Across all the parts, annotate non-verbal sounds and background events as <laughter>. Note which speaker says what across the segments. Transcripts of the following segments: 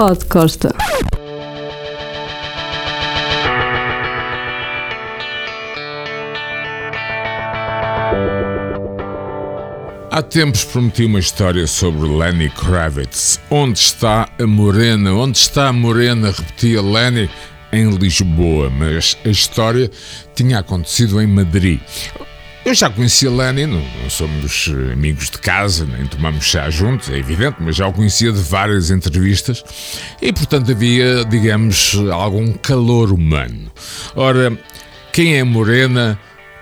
Speaker 1: Pod Costa.
Speaker 2: Há tempos prometi uma história sobre Lenny Kravitz. Onde está a Morena? Onde está a Morena? Repetia Lenny em Lisboa, mas a história tinha acontecido em Madrid. Eu já conhecia Lenny, não, não, somos amigos de casa, nem tomamos chá juntos, é evidente, mas já o conhecia de várias entrevistas e, portanto, havia, digamos, algum calor humano. Ora, quem é Morena?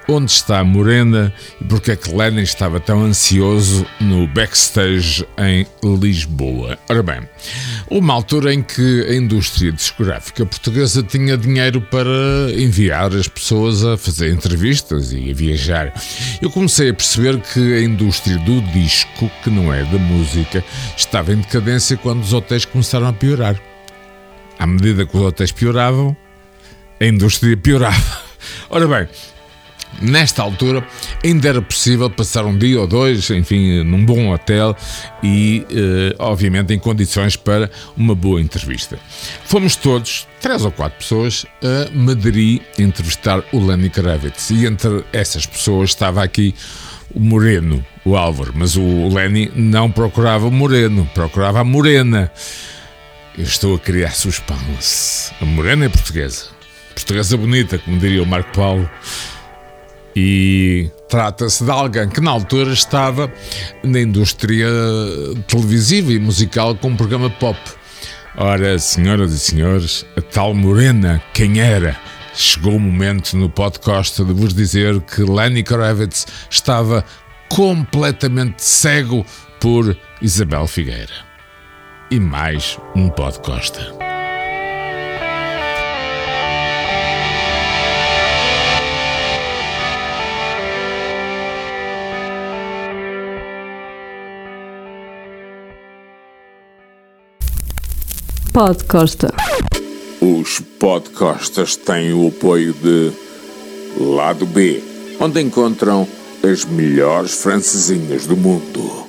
Speaker 2: Onde está Morena e porque é que Lennon estava tão ansioso no backstage em Lisboa. Ora bem, uma altura em que a indústria discográfica portuguesa tinha dinheiro para enviar as pessoas a fazer entrevistas e a viajar. Eu comecei a perceber que a indústria do disco, que não é da música, estava em decadência quando os hotéis começaram a piorar. À medida que os hotéis pioravam, a indústria piorava. <laughs> Ora bem, Nesta altura, ainda era possível passar um dia ou dois, enfim, num bom hotel e, eh, obviamente, em condições para uma boa entrevista. Fomos todos, três ou quatro pessoas, a Madrid entrevistar o Lenny Kravitz e entre essas pessoas estava aqui o Moreno, o Álvaro, mas o Lenny não procurava o Moreno, procurava a Morena. Eu estou a criar suspense. A Morena é portuguesa. Portuguesa bonita, como diria o Marco Paulo. E trata-se de alguém que na altura estava na indústria televisiva e musical com um programa pop. Ora, senhoras e senhores, a tal Morena, quem era? Chegou o momento no podcast de vos dizer que Lenny Kravitz estava completamente cego por Isabel Figueira. E mais um podcast.
Speaker 1: Pod Costa.
Speaker 2: Os podcastas têm o apoio de Lado B, onde encontram as melhores francesinhas do mundo.